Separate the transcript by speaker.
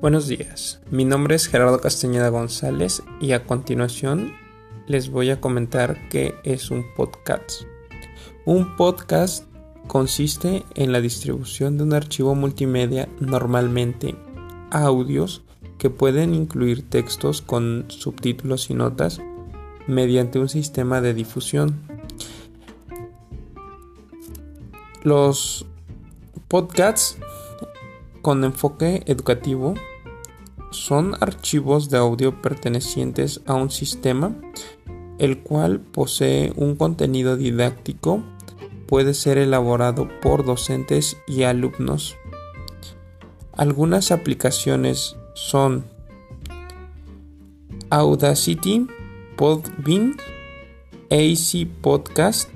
Speaker 1: Buenos días, mi nombre es Gerardo Castañeda González y a continuación les voy a comentar qué es un podcast. Un podcast consiste en la distribución de un archivo multimedia, normalmente audios, que pueden incluir textos con subtítulos y notas mediante un sistema de difusión. Los podcasts con enfoque educativo son archivos de audio pertenecientes a un sistema el cual posee un contenido didáctico, puede ser elaborado por docentes y alumnos. Algunas aplicaciones son Audacity, Podbean, AC Podcast,